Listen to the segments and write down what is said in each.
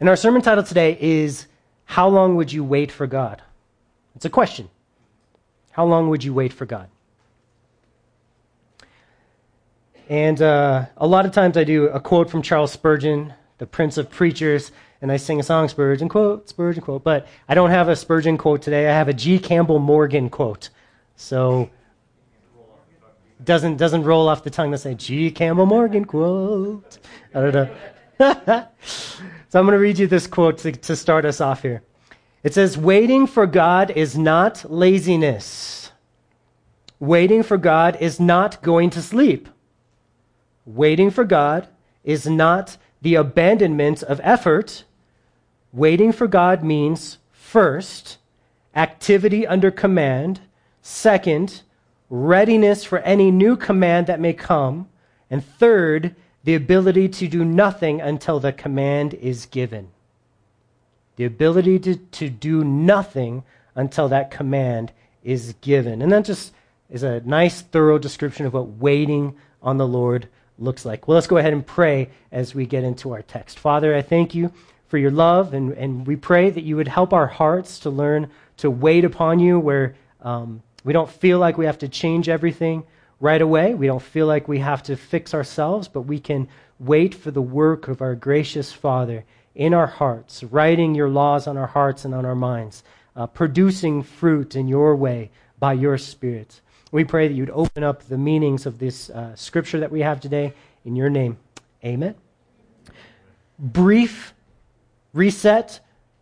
And our sermon title today is How Long Would You Wait for God? It's a question. How long would you wait for God? And uh, a lot of times I do a quote from Charles Spurgeon, the Prince of Preachers, and I sing a song, Spurgeon quote, Spurgeon quote. But I don't have a Spurgeon quote today. I have a G. Campbell Morgan quote. So doesn't doesn't roll off the tongue to say G. Campbell Morgan quote. I don't know. so I'm going to read you this quote to, to start us off here. It says, "Waiting for God is not laziness. Waiting for God is not going to sleep. Waiting for God is not the abandonment of effort. Waiting for God means first, activity under command, second, readiness for any new command that may come, and third, the ability to do nothing until the command is given. The ability to, to do nothing until that command is given. And that just is a nice, thorough description of what waiting on the Lord looks like. Well, let's go ahead and pray as we get into our text. Father, I thank you for your love, and, and we pray that you would help our hearts to learn to wait upon you where um, we don't feel like we have to change everything right away. We don't feel like we have to fix ourselves, but we can wait for the work of our gracious Father in our hearts, writing your laws on our hearts and on our minds, uh, producing fruit in your way by your Spirit. We pray that you'd open up the meanings of this uh, scripture that we have today in your name. Amen. Brief reset.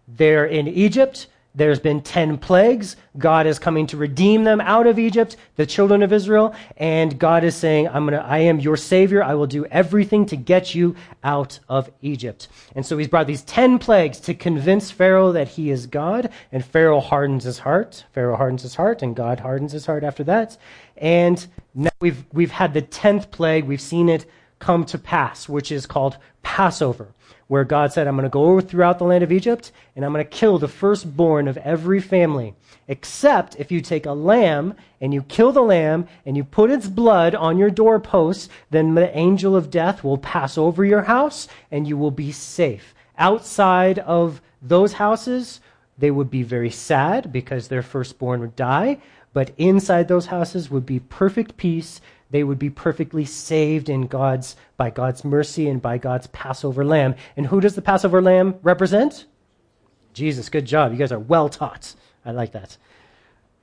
They're in Egypt. There's been 10 plagues. God is coming to redeem them out of Egypt, the children of Israel. And God is saying, I'm gonna, I am your savior. I will do everything to get you out of Egypt. And so he's brought these 10 plagues to convince Pharaoh that he is God. And Pharaoh hardens his heart. Pharaoh hardens his heart, and God hardens his heart after that. And now we've, we've had the 10th plague. We've seen it come to pass, which is called Passover where God said, I'm going to go throughout the land of Egypt and I'm going to kill the firstborn of every family. Except if you take a lamb and you kill the lamb and you put its blood on your doorpost, then the angel of death will pass over your house and you will be safe. Outside of those houses, they would be very sad because their firstborn would die. But inside those houses would be perfect peace they would be perfectly saved in God's by God's mercy and by God's Passover lamb. And who does the Passover lamb represent? Jesus. Good job. You guys are well taught. I like that.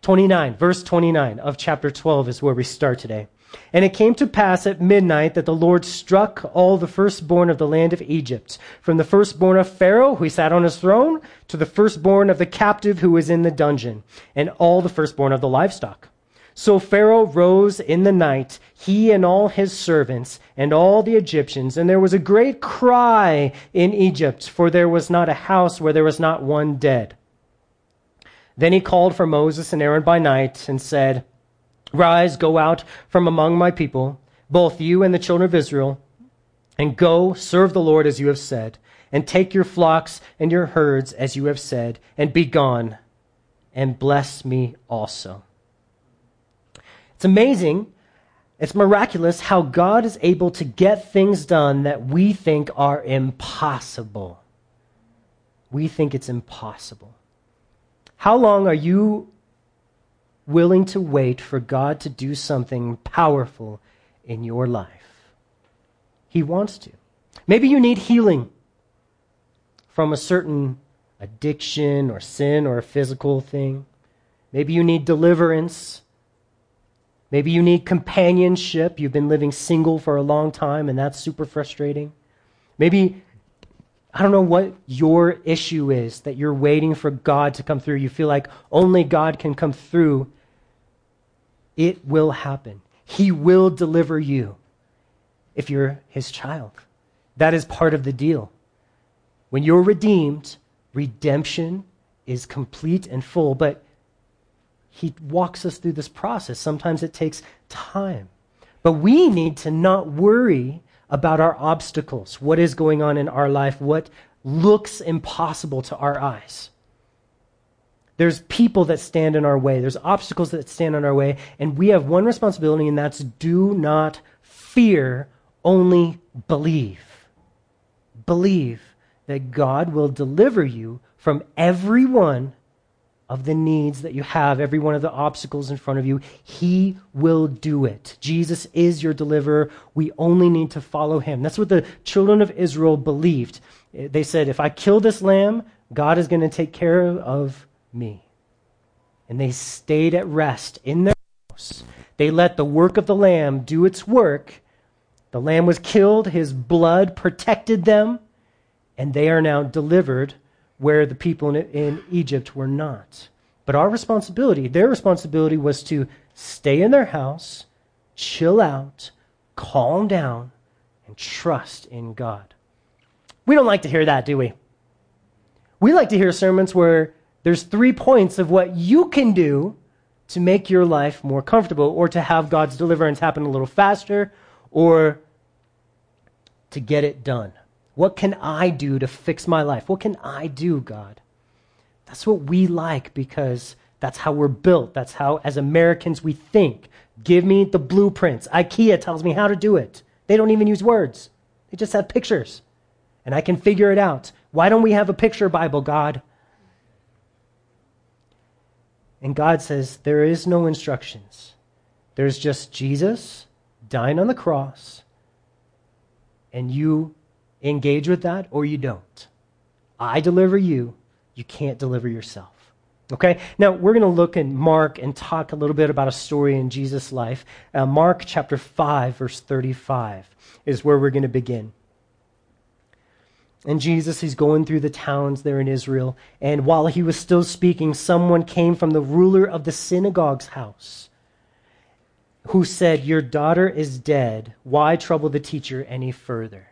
29, verse 29 of chapter 12 is where we start today. And it came to pass at midnight that the Lord struck all the firstborn of the land of Egypt, from the firstborn of Pharaoh, who sat on his throne, to the firstborn of the captive who was in the dungeon, and all the firstborn of the livestock. So Pharaoh rose in the night, he and all his servants, and all the Egyptians, and there was a great cry in Egypt, for there was not a house where there was not one dead. Then he called for Moses and Aaron by night, and said, Rise, go out from among my people, both you and the children of Israel, and go serve the Lord as you have said, and take your flocks and your herds as you have said, and be gone, and bless me also. It's amazing, it's miraculous how God is able to get things done that we think are impossible. We think it's impossible. How long are you willing to wait for God to do something powerful in your life? He wants to. Maybe you need healing from a certain addiction or sin or a physical thing. Maybe you need deliverance Maybe you need companionship. You've been living single for a long time, and that's super frustrating. Maybe, I don't know what your issue is that you're waiting for God to come through. You feel like only God can come through. It will happen. He will deliver you if you're His child. That is part of the deal. When you're redeemed, redemption is complete and full, but he walks us through this process. Sometimes it takes time. But we need to not worry about our obstacles, what is going on in our life, what looks impossible to our eyes. There's people that stand in our way, there's obstacles that stand in our way, and we have one responsibility, and that's do not fear, only believe. Believe that God will deliver you from every one of the needs that you have, every one of the obstacles in front of you. He will do it. Jesus is your deliverer. We only need to follow him. That's what the children of Israel believed. They said, if I kill this lamb, God is going to take care of me. And they stayed at rest in their house. They let the work of the lamb do its work. The lamb was killed, his blood protected them, and they are now delivered where the people in, in Egypt were not. But our responsibility, their responsibility was to stay in their house, chill out, calm down, and trust in God. We don't like to hear that, do we? We like to hear sermons where there's three points of what you can do to make your life more comfortable or to have God's deliverance happen a little faster or to get it done. What can I do to fix my life? What can I do, God? That's what we like because that's how we're built. That's how, as Americans, we think. Give me the blueprints. IKEA tells me how to do it. They don't even use words, they just have pictures. And I can figure it out. Why don't we have a picture Bible, God? And God says, There is no instructions. There's just Jesus dying on the cross, and you engage with that or you don't. I deliver you, you can't deliver yourself. Okay? Now, we're going to look in Mark and talk a little bit about a story in Jesus' life. Uh, Mark chapter 5, verse 35 is where we're going to begin. And Jesus, he's going through the towns there in Israel. And while he was still speaking, someone came from the ruler of the synagogue's house who said, Your daughter is dead. Why trouble the teacher any further?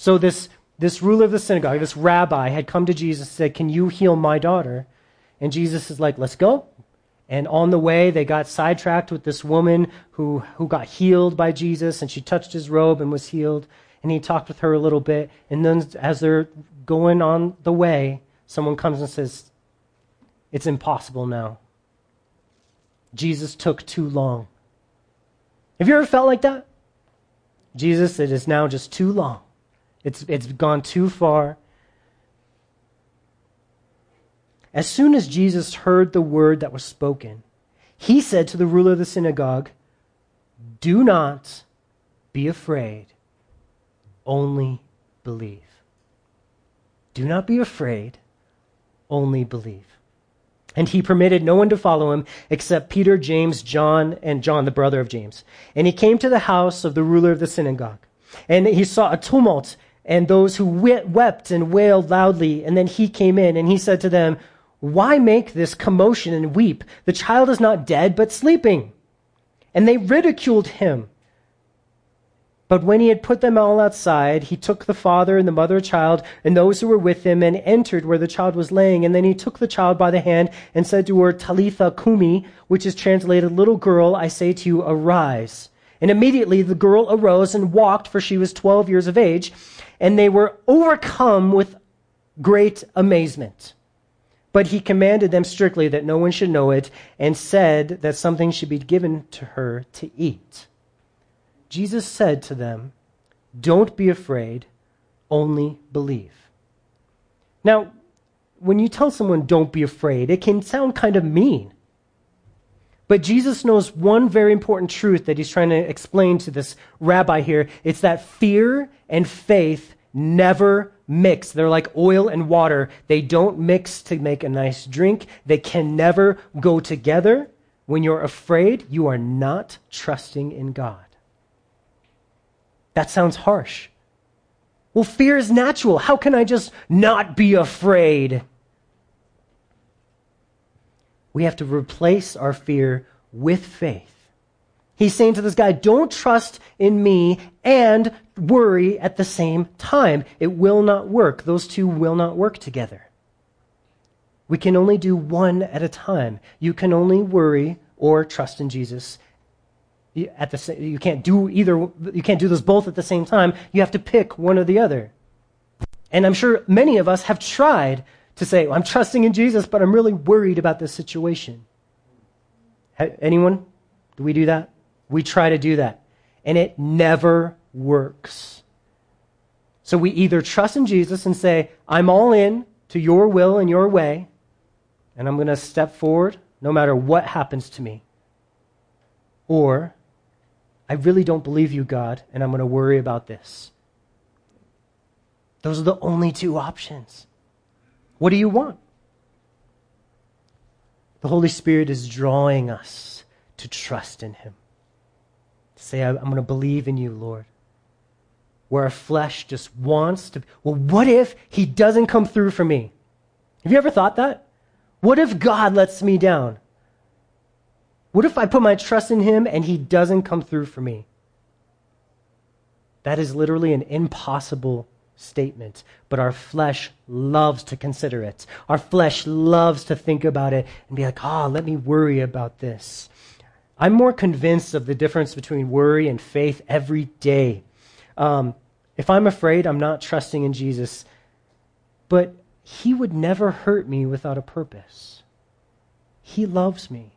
So this, this ruler of the synagogue, this rabbi, had come to Jesus and said, Can you heal my daughter? And Jesus is like, Let's go. And on the way, they got sidetracked with this woman who, who got healed by Jesus, and she touched his robe and was healed and he talked with her a little bit. And then as they're going on the way, someone comes and says, It's impossible now. Jesus took too long. Have you ever felt like that? Jesus, it is now just too long. It's, it's gone too far. As soon as Jesus heard the word that was spoken, he said to the ruler of the synagogue, Do not be afraid only believe. Do not be afraid, only believe. And he permitted no one to follow him except Peter, James, John, and John, the brother of James. And he came to the house of the ruler of the synagogue. And he saw a tumult and those who wept and wailed loudly. And then he came in and he said to them, Why make this commotion and weep? The child is not dead, but sleeping. And they ridiculed him. But when he had put them all outside, he took the father and the mother child and those who were with him and entered where the child was laying. And then he took the child by the hand and said to her, Talitha cumi, which is translated, Little girl, I say to you, arise. And immediately the girl arose and walked, for she was 12 years of age. And they were overcome with great amazement. But he commanded them strictly that no one should know it and said that something should be given to her to eat. Jesus said to them, Don't be afraid, only believe. Now, when you tell someone don't be afraid, it can sound kind of mean. But Jesus knows one very important truth that he's trying to explain to this rabbi here. It's that fear and faith never mix. They're like oil and water. They don't mix to make a nice drink. They can never go together. When you're afraid, you are not trusting in God. That sounds harsh. Well, fear is natural. How can I just not be afraid? We have to replace our fear with faith. He's saying to this guy, don't trust in me and worry at the same time. It will not work. Those two will not work together. We can only do one at a time. You can only worry or trust in Jesus at the you can't do either you can't do those both at the same time you have to pick one or the other and i'm sure many of us have tried to say well, i'm trusting in jesus but i'm really worried about this situation anyone do we do that we try to do that and it never works So we either trust in Jesus and say, I'm all in to your will and your way, and I'm going to step forward no matter what happens to me. Or, I really don't believe you, God, and I'm going to worry about this. Those are the only two options. What do you want? The Holy Spirit is drawing us to trust in Him. To say, I'm going to believe in you, Lord. Where our flesh just wants to. Well, what if He doesn't come through for me? Have you ever thought that? What if God lets me down? What if I put my trust in Him and He doesn't come through for me? That is literally an impossible statement, but our flesh loves to consider it. Our flesh loves to think about it and be like, ah, oh, let me worry about this. I'm more convinced of the difference between worry and faith every day. Um, if I'm afraid, I'm not trusting in Jesus, but He would never hurt me without a purpose. He loves me.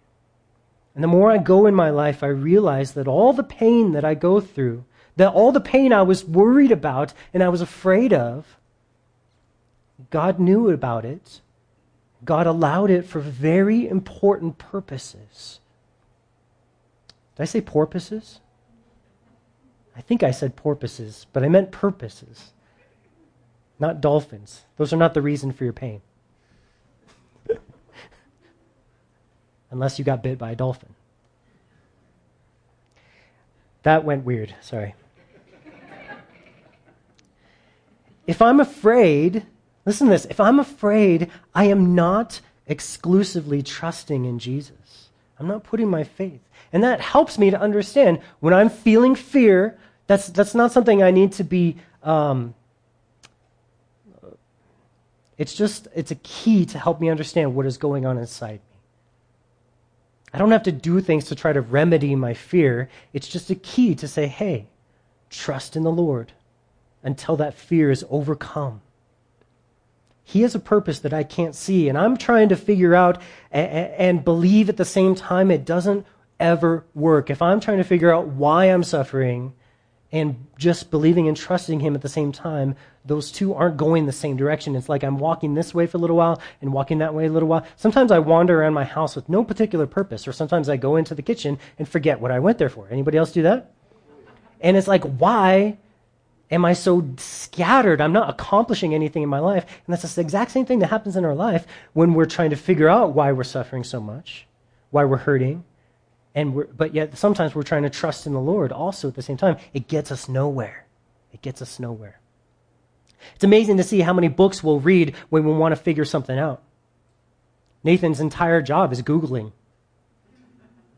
And the more I go in my life, I realize that all the pain that I go through that all the pain I was worried about and I was afraid of, God knew about it. God allowed it for very important purposes. Did I say porpoises? I think I said porpoises, but I meant purposes, not dolphins. Those are not the reason for your pain. Unless you got bit by a dolphin. That went weird, sorry. If I'm afraid, listen to this, if I'm afraid, I am not exclusively trusting in Jesus. I'm not putting my faith. And that helps me to understand when I'm feeling fear, that's, that's not something I need to be. Um, it's just, it's a key to help me understand what is going on inside me. I don't have to do things to try to remedy my fear. It's just a key to say, hey, trust in the Lord until that fear is overcome. He has a purpose that I can't see, and I'm trying to figure out and, believe at the same time it doesn't ever work. If I'm trying to figure out why I'm suffering and just believing and trusting Him at the same time, those two aren't going the same direction. It's like I'm walking this way for a little while and walking that way a little while. Sometimes I wander around my house with no particular purpose, or sometimes I go into the kitchen and forget what I went there for. Anybody else do that? And it's like, why am I so scattered? I'm not accomplishing anything in my life. And that's the exact same thing that happens in our life when we're trying to figure out why we're suffering so much, why we're hurting. And we're, but yet sometimes we're trying to trust in the Lord also at the same time. It gets us nowhere. It gets us nowhere. It's amazing to see how many books we'll read when we want to figure something out. Nathan's entire job is Googling,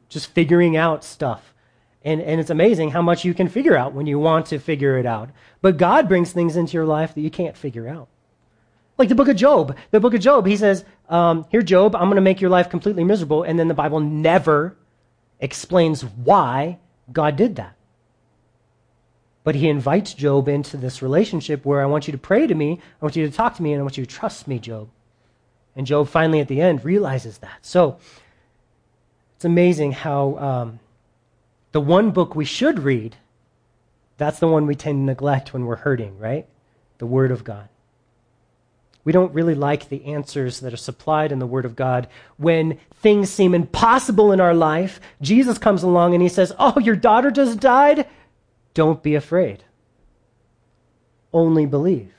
just figuring out stuff. And, and it's amazing how much you can figure out when you want to figure it out. But God brings things into your life that you can't figure out. Like the book of Job. The book of Job, he says, um, Here, Job, I'm going to make your life completely miserable. And then the Bible never explains why God did that. But he invites Job into this relationship where I want you to pray to me, I want you to talk to me, and I want you to trust me, Job. And Job finally at the end realizes that. So it's amazing how um, the one book we should read, that's the one we tend to neglect when we're hurting, right? The Word of God. We don't really like the answers that are supplied in the Word of God. When things seem impossible in our life, Jesus comes along and he says, Oh, your daughter just died? Don't be afraid. Only believe.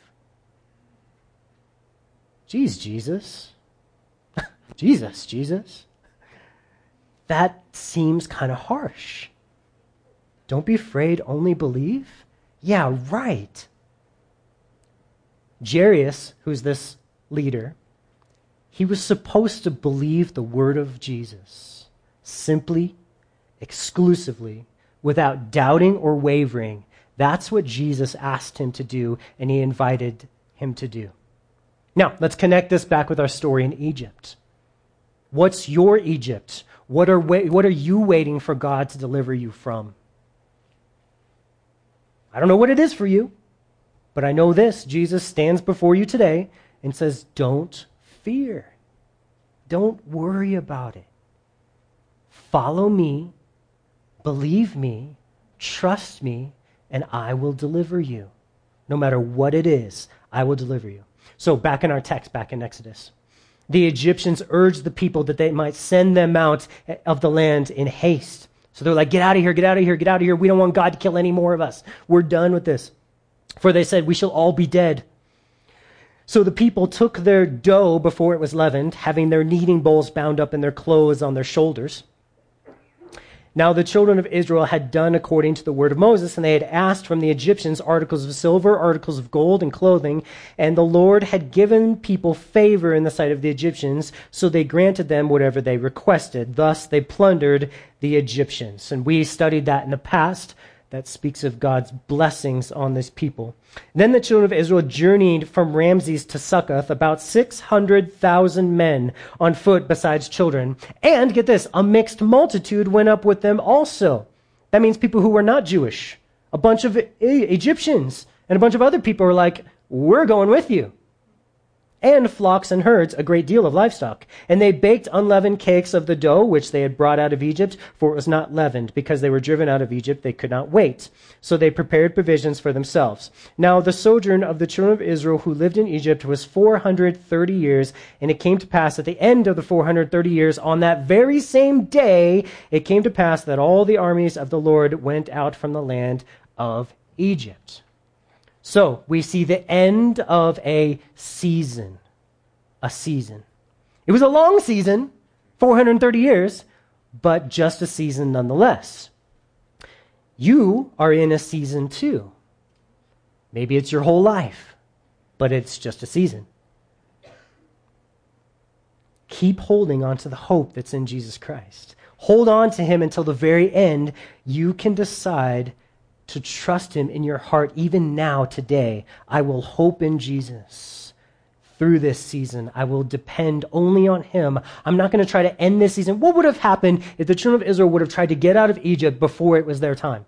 Geez, Jesus. Jesus, Jesus. That seems kind of harsh. Don't be afraid, only believe? Yeah, right. Jairus, who's this leader, he was supposed to believe the word of Jesus simply, exclusively, without doubting or wavering. That's what Jesus asked him to do, and he invited him to do. Now, let's connect this back with our story in Egypt. What's your Egypt? What are, what are you waiting for God to deliver you from? I don't know what it is for you, but I know this Jesus stands before you today and says, Don't fear. Don't worry about it. Follow me, believe me, trust me, and I will deliver you. No matter what it is, I will deliver you. So, back in our text, back in Exodus, the Egyptians urged the people that they might send them out of the land in haste. So they're like, Get out of here, get out of here, get out of here. We don't want God to kill any more of us. We're done with this. For they said, We shall all be dead. So the people took their dough before it was leavened, having their kneading bowls bound up in their clothes on their shoulders. Now the children of Israel had done according to the word of Moses, and they had asked from the Egyptians articles of silver, articles of gold, and clothing. And the Lord had given people favor in the sight of the Egyptians, so they granted them whatever they requested. Thus they plundered the Egyptians. And we studied that in the past that speaks of God's blessings on this people. Then the children of Israel journeyed from Ramses to Succoth, about 600,000 men on foot besides children. And get this, a mixed multitude went up with them also. That means people who were not Jewish. A bunch of Egyptians and a bunch of other people were like, we're going with you and flocks and herds, a great deal of livestock. And they baked unleavened cakes of the dough which they had brought out of Egypt, for it was not leavened. Because they were driven out of Egypt, they could not wait. So they prepared provisions for themselves. Now the sojourn of the children of Israel who lived in Egypt was 430 years, and it came to pass at the end of the 430 years, on that very same day, it came to pass that all the armies of the Lord went out from the land of Egypt. So we see the end of a season. A season. It was a long season, 430 years, but just a season nonetheless. You are in a season too. Maybe it's your whole life, but it's just a season. Keep holding on to the hope that's in Jesus Christ. Hold on to him until the very end. You can decide to trust Him in your heart, even now, today. I will hope in Jesus through this season. I will depend only on Him. I'm not going to try to end this season. What would have happened if the children of Israel would have tried to get out of Egypt before it was their time?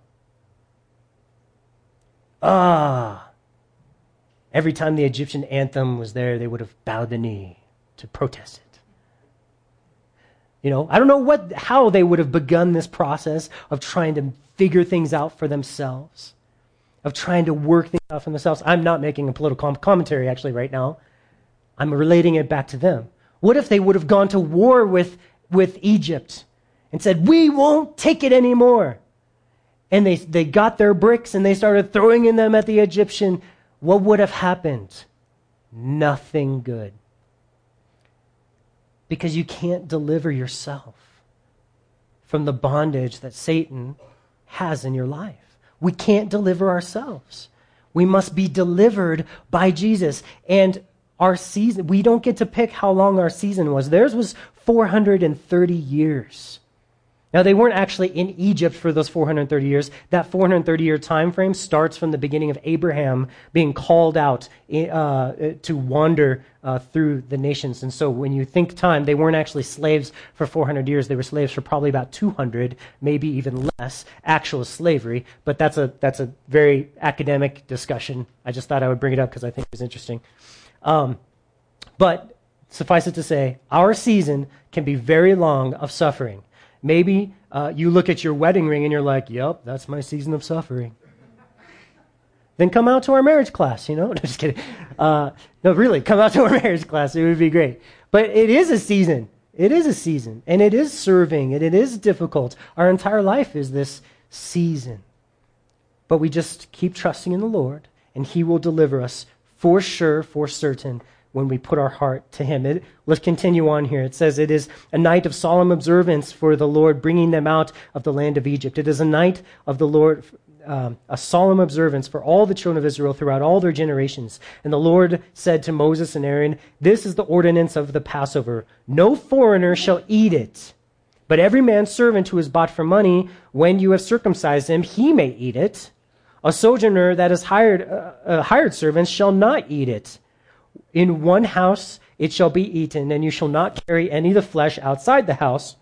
Ah. Every time the Egyptian anthem was there, they would have bowed the knee to protest it. You know, I don't know what how they would have begun this process of trying to figure things out for themselves, of trying to work things out for themselves. I'm not making a political commentary actually right now. I'm relating it back to them. What if they would have gone to war with, with Egypt and said, We won't take it anymore? And they, they got their bricks and they started throwing in them at the Egyptian. What would have happened? Nothing good. Because you can't deliver yourself from the bondage that Satan has in your life. We can't deliver ourselves. We must be delivered by Jesus. And our season, we don't get to pick how long our season was. Theirs was 430 years. Now, they weren't actually in Egypt for those 430 years. That 430 year time frame starts from the beginning of Abraham being called out uh, to wander uh, through the nations. And so, when you think time, they weren't actually slaves for 400 years. They were slaves for probably about 200, maybe even less, actual slavery. But that's a, that's a very academic discussion. I just thought I would bring it up because I think it was interesting. Um, but suffice it to say, our season can be very long of suffering. Maybe uh, you look at your wedding ring and you're like, yep, that's my season of suffering. then come out to our marriage class, you know? No, just kidding. Uh, no, really, come out to our marriage class. It would be great. But it is a season. It is a season. And it is serving and it is difficult. Our entire life is this season. But we just keep trusting in the Lord and He will deliver us for sure, for certain, when we put our heart to Him. It, let's continue on here. It says, It is a night of solemn observance for the Lord, bringing them out of the land of Egypt. It is a night of the Lord, um, a solemn observance for all the children of Israel throughout all their generations. And the Lord said to Moses and Aaron, This is the ordinance of the Passover. No foreigner shall eat it. But every man's servant who is bought for money, when you have circumcised him, he may eat it. A sojourner that is hired, uh, hired servants shall not eat it. In one house it shall be eaten, and you shall not carry any of the flesh outside the house,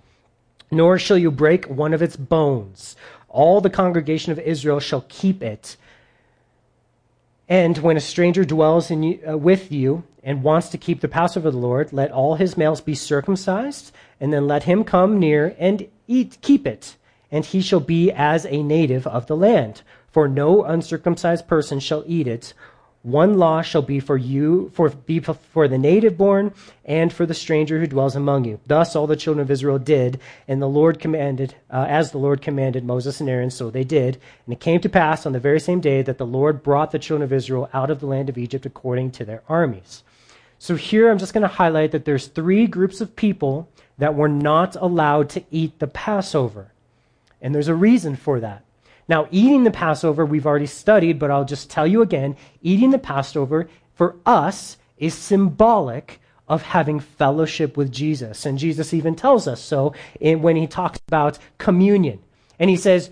nor shall you break one of its bones. All the congregation of Israel shall keep it. And when a stranger dwells in, uh, with you and wants to keep the Passover of the Lord, let all his males be circumcised, and then let him come near and eat, keep it, and he shall be as a native of the land. for no uncircumcised person shall eat it. One law shall be for you, for be for the native born, and for the stranger who dwells among you. Thus all the children of Israel did, and the Lord commanded, uh, as the Lord commanded Moses and Aaron, so they did. And it came to pass on the very same day that the Lord brought the children of Israel out of the land of Egypt according to their armies. So here I'm just going to highlight that there's three groups of people that were not allowed to eat the Passover, and there's a reason for that. Now, eating the Passover, we've already studied, but I'll just tell you again eating the Passover for us is symbolic of having fellowship with Jesus. And Jesus even tells us so in, when he talks about communion. And he says,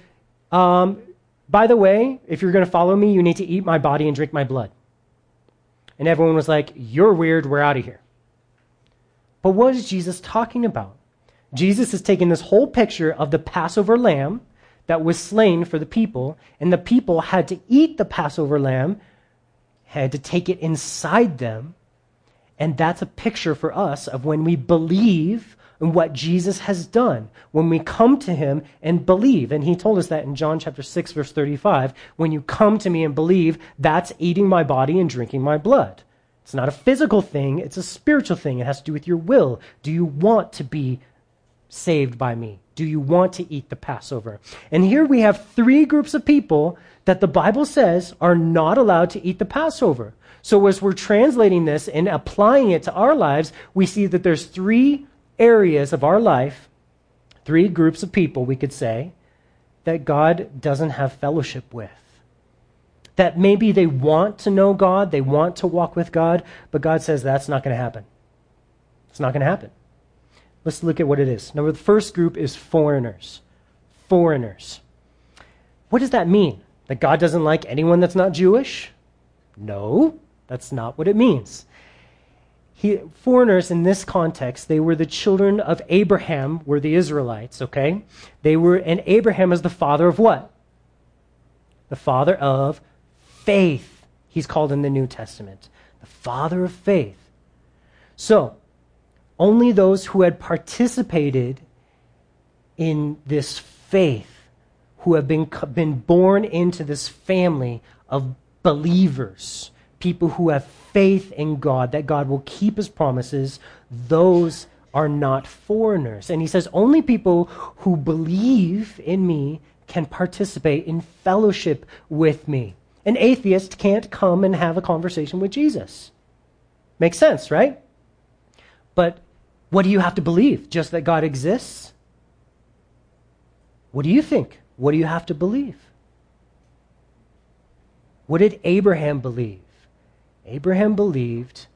um, by the way, if you're going to follow me, you need to eat my body and drink my blood. And everyone was like, You're weird, we're out of here. But what is Jesus talking about? Jesus is taking this whole picture of the Passover lamb that was slain for the people, and the people had to eat the Passover lamb, had to take it inside them. And that's a picture for us of when we believe in what Jesus has done, when we come to him and believe. And he told us that in John chapter 6, verse 35. When you come to me and believe, that's eating my body and drinking my blood. It's not a physical thing, it's a spiritual thing. It has to do with your will. Do you want to be saved by me? Do you want to eat the Passover? And here we have three groups of people that the Bible says are not allowed to eat the Passover. So as we're translating this and applying it to our lives, we see that there's three areas of our life, three groups of people, we could say, that God doesn't have fellowship with. That maybe they want to know God, they want to walk with God, but God says that's not going to happen. It's not going to happen. Let's look at what it is. Now, the first group is foreigners. Foreigners. What does that mean? That God doesn't like anyone that's not Jewish? No, that's not what it means. He, foreigners in this context, they were the children of Abraham, were the Israelites, okay? They were, and Abraham is the father of what? The father of faith, he's called in the New Testament. The father of faith. So, only those who had participated in this faith, who have been, been born into this family of believers, people who have faith in God, that God will keep his promises, those are not foreigners. And he says, only people who believe in me can participate in fellowship with me. An atheist can't come and have a conversation with Jesus. Makes sense, right? But what do you have to believe? Just that God exists? What do you think? What do you have to believe? What did Abraham believe? Abraham believed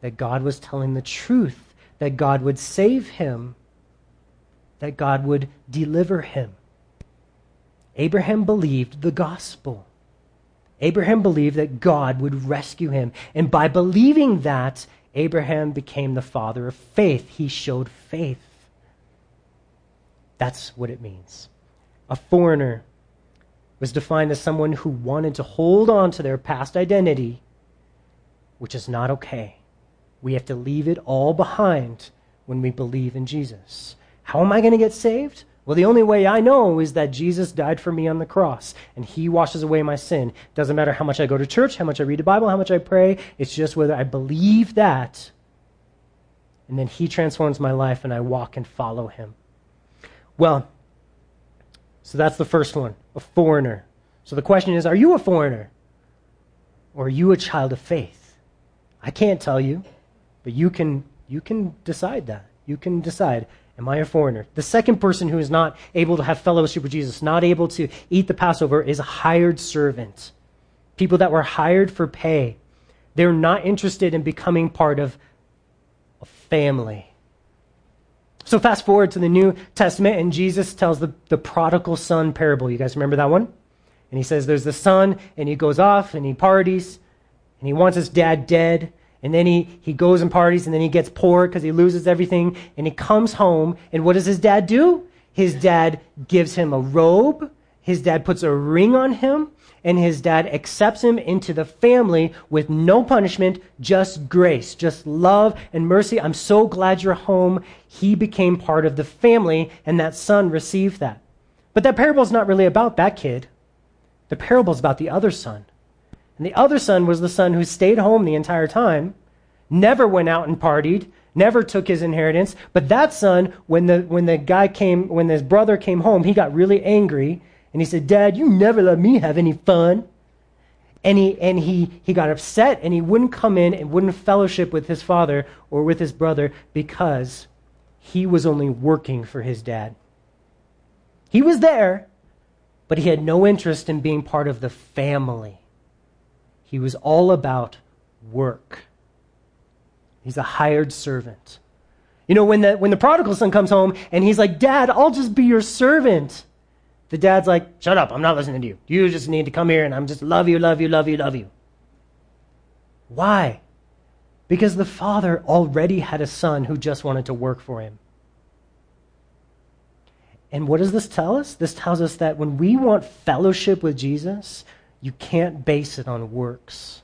that God was telling the truth, that God would save him, that God would deliver him. Abraham believed the gospel. Abraham believed that God would rescue him. And by believing that, Abraham became the father of faith. He showed faith. That's what it means. A foreigner was defined as someone who wanted to hold on to their past identity, which is not okay. We have to leave it all behind when we believe in Jesus. How am I going to get saved? Well, the only way I know is that Jesus died for me on the cross and he washes away my sin. Doesn't matter how much I go to church, how much I read the Bible, how much I pray. It's just whether I believe that and then he transforms my life and I walk and follow him. Well, so that's the first one, a foreigner. So the question is, are you a foreigner? Or are you a child of faith? I can't tell you, but you can you can decide that. You can decide. Am I a foreigner? The second person who is not able to have fellowship with Jesus, not able to eat the Passover, is a hired servant. People that were hired for pay. They're not interested in becoming part of a family. So fast forward to the New Testament, and Jesus tells the, the prodigal son parable. You guys remember that one? And he says there's the son, and he goes off and he parties, and he wants his dad dead. And then he, he goes and parties and then he gets poor because he loses everything. And he comes home. And what does his dad do? His dad gives him a robe. His dad puts a ring on him. And his dad accepts him into the family with no punishment, just grace, just love and mercy. I'm so glad you're home. He became part of the family, and that son received that. But that parable is not really about that kid. The parable is about the other son. And the other son was the son who stayed home the entire time, never went out and partied, never took his inheritance. But that son, when the, when the guy came, when his brother came home, he got really angry and he said, Dad, you never let me have any fun. And he, and he, he got upset and he wouldn't come in and wouldn't fellowship with his father or with his brother because he was only working for his dad. He was there, but he had no interest in being part of the family. He was all about work. He's a hired servant. You know, when the, when the prodigal son comes home and he's like, Dad, I'll just be your servant. The dad's like, Shut up, I'm not listening to you. You just need to come here and I'm just love you, love you, love you, love you. Why? Because the father already had a son who just wanted to work for him. And what does this tell us? This tells us that when we want fellowship with Jesus, you can't base it on works.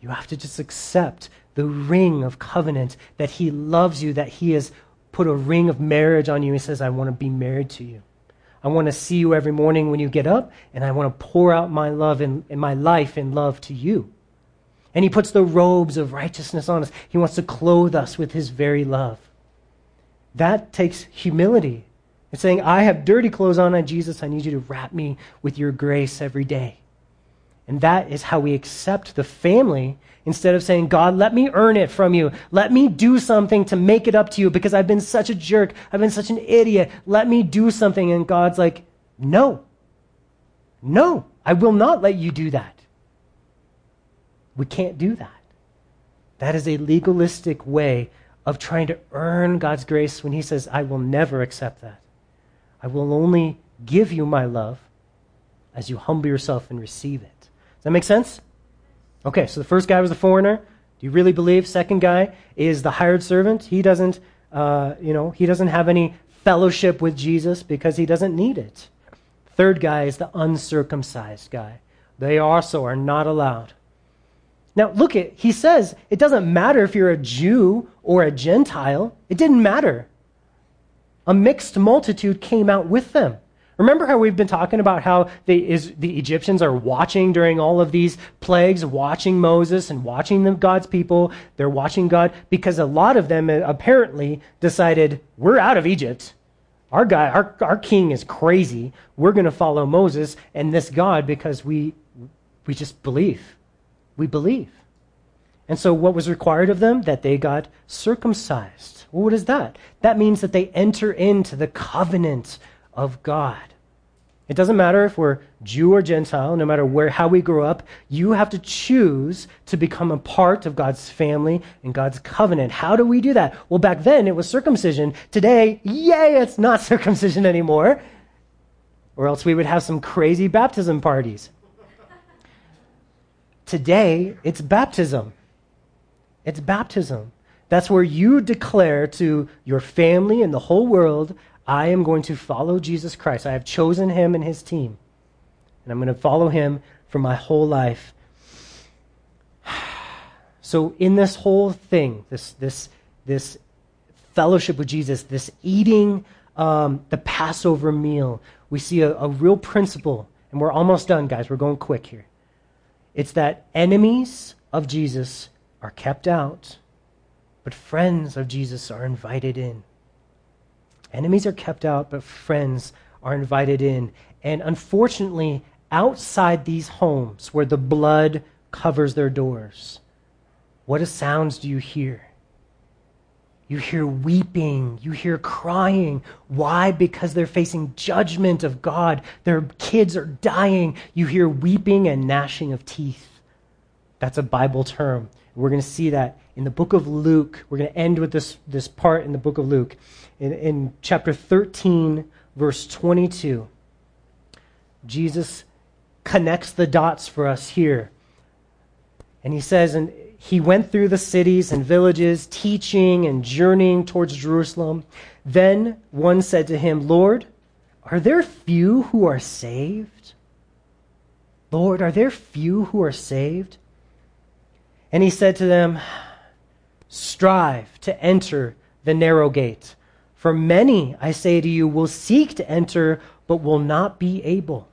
You have to just accept the ring of covenant that He loves you, that He has put a ring of marriage on you. He says, I want to be married to you. I want to see you every morning when you get up, and I want to pour out my love and, my life in love to you. And He puts the robes of righteousness on us. He wants to clothe us with His very love. That takes humility. Saying, I have dirty clothes on, and Jesus, I need you to wrap me with your grace every day. And that is how we accept the family instead of saying, God, let me earn it from you. Let me do something to make it up to you because I've been such a jerk. I've been such an idiot. Let me do something. And God's like, no. No, I will not let you do that. We can't do that. That is a legalistic way of trying to earn God's grace when He says, I will never accept that. I will only give you my love as you humble yourself and receive it. Does that make sense? Okay, so the first guy was the foreigner. Do you really believe? Second guy is the hired servant. He doesn't, uh, you know, he doesn't have any fellowship with Jesus because he doesn't need it. Third guy is the uncircumcised guy. They also are not allowed. Now, look at, he says it doesn't matter if you're a Jew or a Gentile. It didn't matter a mixed multitude came out with them. Remember how we've been talking about how the, is, the Egyptians are watching during all of these plagues, watching Moses and watching the, God's people. They're watching God because a lot of them uh, apparently decided, we're out of Egypt. Our guy, our, our king is crazy. We're going to follow Moses and this God because we, we just believe. We believe. And so what was required of them? That they got circumcised. Well, what is that? That means that they enter into the covenant of God. It doesn't matter if we're Jew or Gentile, no matter where how we grow up, you have to choose to become a part of God's family and God's covenant. How do we do that? Well, back then it was circumcision. Today, yay, it's not circumcision anymore. Or else we would have some crazy baptism parties. Today, it's baptism. It's baptism. That's where you declare to your family and the whole world, I am going to follow Jesus Christ. I have chosen him and his team. And I'm going to follow him for my whole life. So, in this whole thing, this, this, this fellowship with Jesus, this eating um, the Passover meal, we see a, a real principle. And we're almost done, guys. We're going quick here. It's that enemies of Jesus are kept out but friends of Jesus are invited in. Enemies are kept out, but friends are invited in. And unfortunately, outside these homes where the blood covers their doors, what sounds do you hear? You hear weeping. You hear crying. Why? Because they're facing judgment of God. Their kids are dying. You hear weeping and gnashing of teeth. That's a Bible term. We're going to see that in the book of Luke. We're going to end with this, this part in the book of Luke. In, in chapter 13, verse 22, Jesus connects the dots for us here. And he says, and he went through the cities and villages, teaching and journeying towards Jerusalem. Then one said to him, Lord, are there few who are saved? Lord, are there few who are saved? And he said to them, Strive to enter the narrow gate. For many, I say to you, will seek to enter, but will not be able.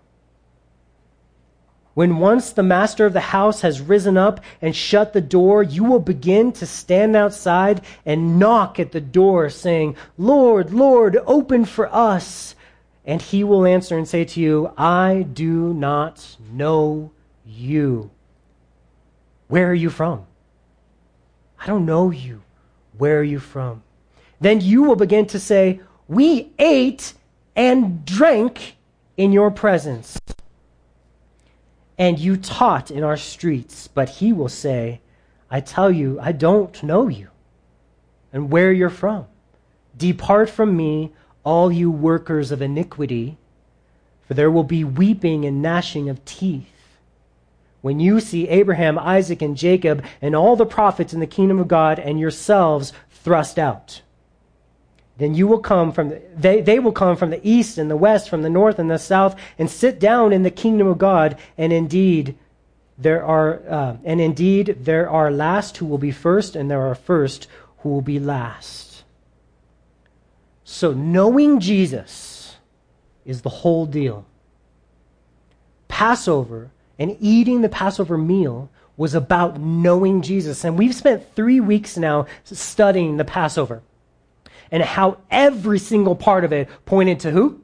When once the master of the house has risen up and shut the door, you will begin to stand outside and knock at the door, saying, Lord, Lord, open for us. And he will answer and say to you, I do not know you. Where are you from? I don't know you. Where are you from? Then you will begin to say, We ate and drank in your presence and you taught in our streets. But he will say, I tell you, I don't know you and where you're from. Depart from me, all you workers of iniquity, for there will be weeping and gnashing of teeth. When you see Abraham, Isaac, and Jacob, and all the prophets in the kingdom of God, and yourselves thrust out then you will come from the, they, they will come from the east and the west from the north and the south and sit down in the kingdom of god. And indeed there are uh, and indeed there are last who will be first and there are first who will be last. So knowing jesus is the whole deal. Passover and eating the passover meal was about knowing jesus and we've spent three weeks now studying the passover and how every single part of it pointed to who?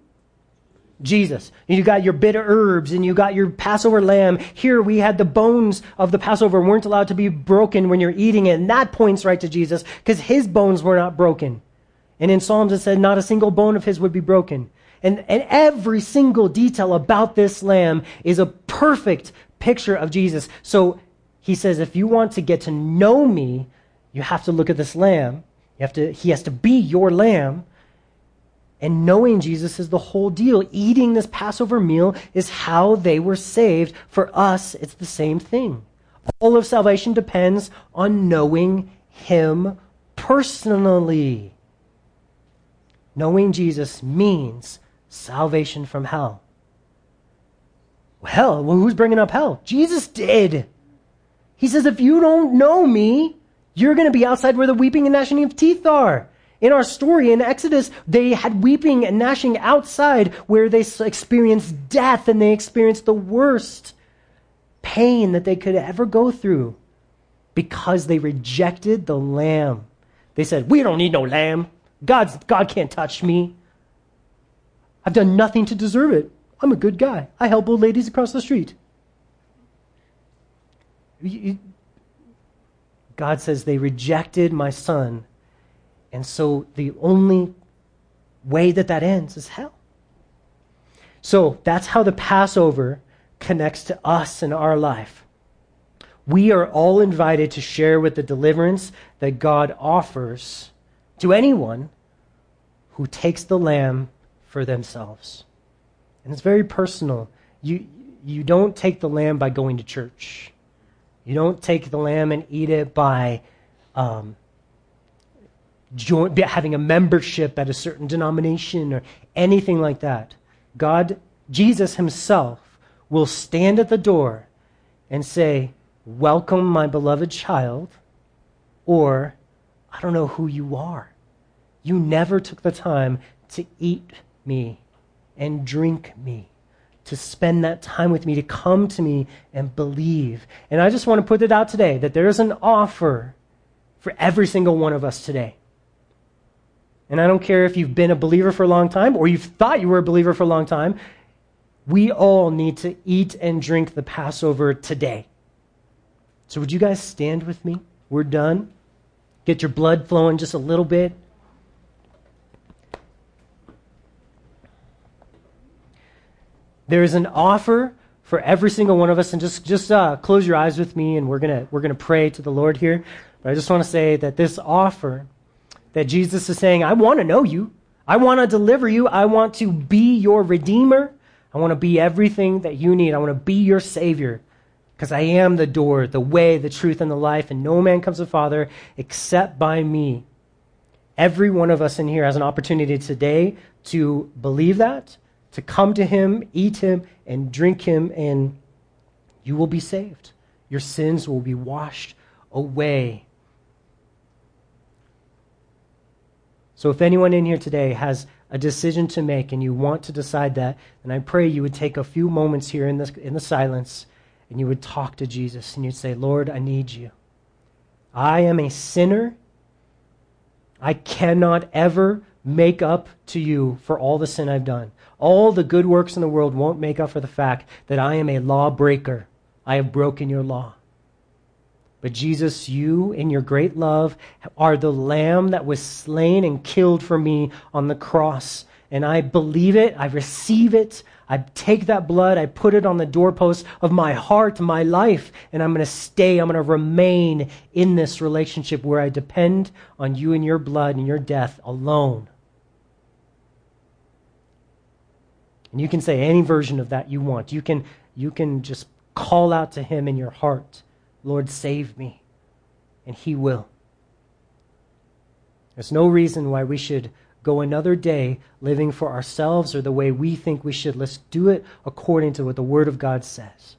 Jesus. You got your bitter herbs and you got your Passover lamb. Here we had the bones of the Passover weren't allowed to be broken when you're eating it. And that points right to Jesus because his bones were not broken. And in Psalms it said not a single bone of his would be broken. And, and every single detail about this lamb is a perfect picture of Jesus. So he says, if you want to get to know me, you have to look at this lamb you have to, he has to be your lamb. And knowing Jesus is the whole deal. Eating this Passover meal is how they were saved. For us, it's the same thing. All of salvation depends on knowing him personally. Knowing Jesus means salvation from hell. Well, who's bringing up hell? Jesus did. He says, if you don't know me, you're going to be outside where the weeping and gnashing of teeth are. In our story in Exodus, they had weeping and gnashing outside where they experienced death and they experienced the worst pain that they could ever go through because they rejected the lamb. They said, We don't need no lamb. God's, God can't touch me. I've done nothing to deserve it. I'm a good guy. I help old ladies across the street. God says they rejected my son. And so the only way that that ends is hell. So that's how the Passover connects to us and our life. We are all invited to share with the deliverance that God offers to anyone who takes the lamb for themselves. And it's very personal. You, you don't take the lamb by going to church. You don't take the lamb and eat it by um, join, having a membership at a certain denomination or anything like that. God, Jesus Himself, will stand at the door and say, Welcome, my beloved child, or I don't know who you are. You never took the time to eat me and drink me to spend that time with me, to come to me and believe. And I just want to put it out today that there is an offer for every single one of us today. And I don't care if you've been a believer for a long time or you've thought you were a believer for a long time. We all need to eat and drink the Passover today. So, would you guys stand with me? We're done. Get your blood flowing just a little bit. There is an offer for every single one of us, and just just uh, close your eyes with me, and we're gonna we're gonna pray to the Lord here. But I just want to say that this offer that Jesus is saying, I want to know you, I want to deliver you, I want to be your redeemer, I want to be everything that you need, I want to be your savior, because I am the door, the way, the truth, and the life, and no man comes to the Father except by me. Every one of us in here has an opportunity today to believe that to come to him, eat him, and drink him, and you will be saved. Your sins will be washed away. So, if anyone in here today has a decision to make and you want to decide that, then I pray you would take a few moments here in, this, in the silence and you would talk to Jesus and you'd say, Lord, I need you. I am a sinner. I cannot ever make up to you for all the sin I've done. All the good works in the world won't make up for the fact that I am a lawbreaker. I have broken your law. But Jesus, you in your great love are the lamb that was slain and killed for me on the cross. And I believe it, I receive it, I take that blood, I put it on the doorpost of my heart, my life, and I'm going to stay, I'm going to remain in this relationship where I depend on you and your blood and your death alone. And you can say any version of that you want. You can, you can just call out to him in your heart, Lord, save me. And he will. There's no reason why we should go another day living for ourselves or the way we think we should. Let's do it according to what the Word of God says.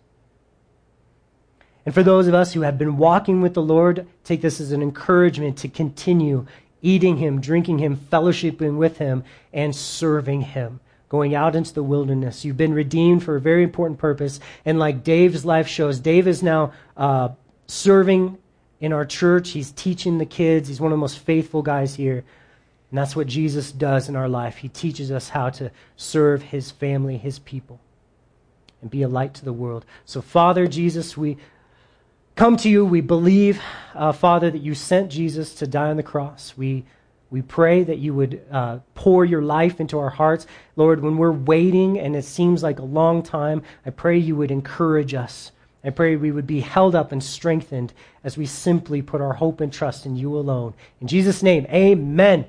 And for those of us who have been walking with the Lord, take this as an encouragement to continue eating Him, drinking Him, fellowshipping with Him, and serving Him. Going out into the wilderness. You've been redeemed for a very important purpose. And like Dave's life shows, Dave is now uh, serving in our church. He's teaching the kids. He's one of the most faithful guys here. And that's what Jesus does in our life. He teaches us how to serve his family, his people, and be a light to the world. So, Father Jesus, we come to you. We believe, uh, Father, that you sent Jesus to die on the cross. We, we pray that you would uh, pour your life into our hearts. Lord, when we're waiting and it seems like a long time, I pray you would encourage us. I pray we would be held up and strengthened as we simply put our hope and trust in you alone. In Jesus' name, amen.